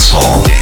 dance hall.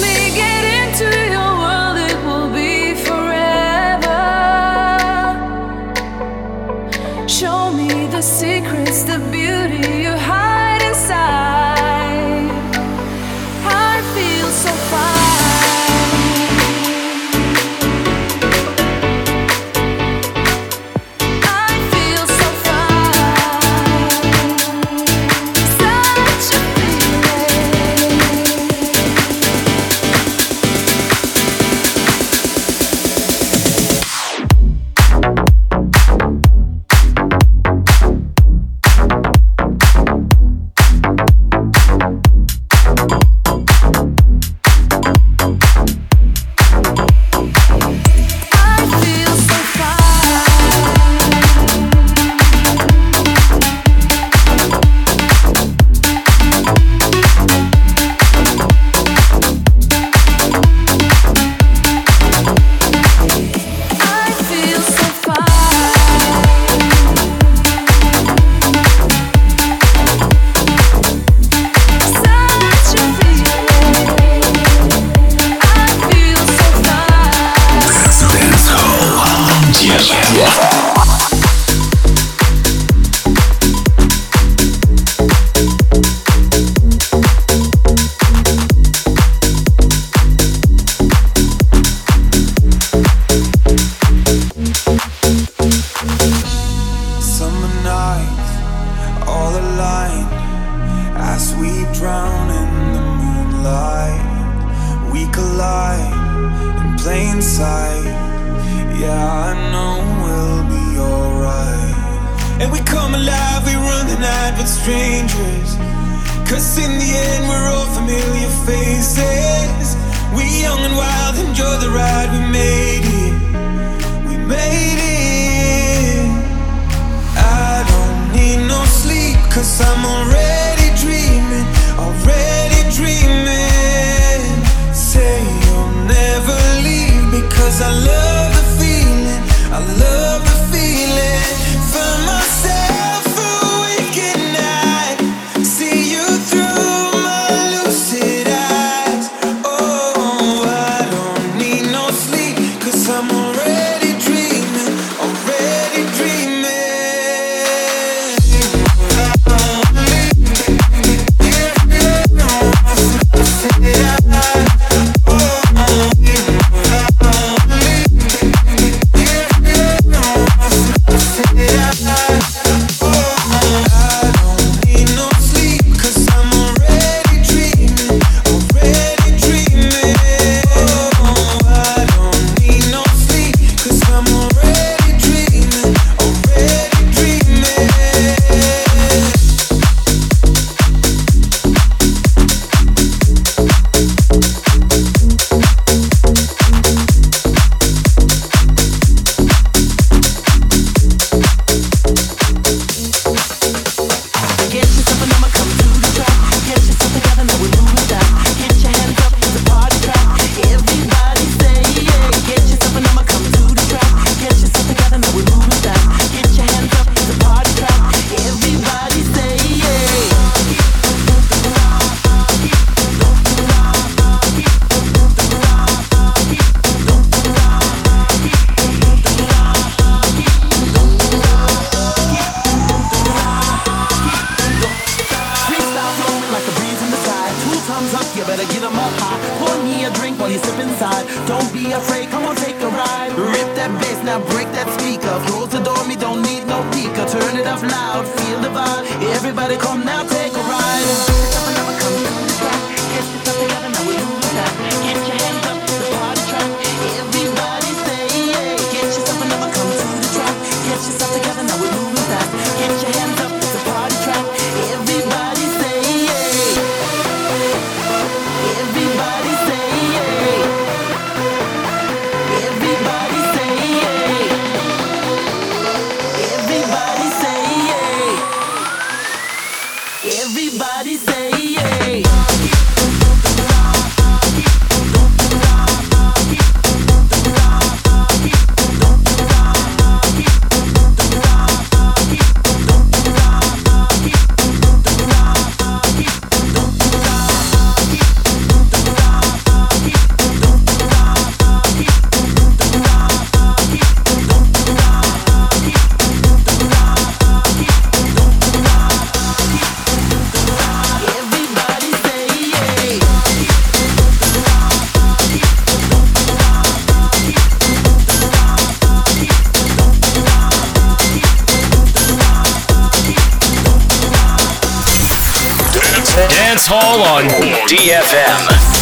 me again. Hall on DFM.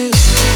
you.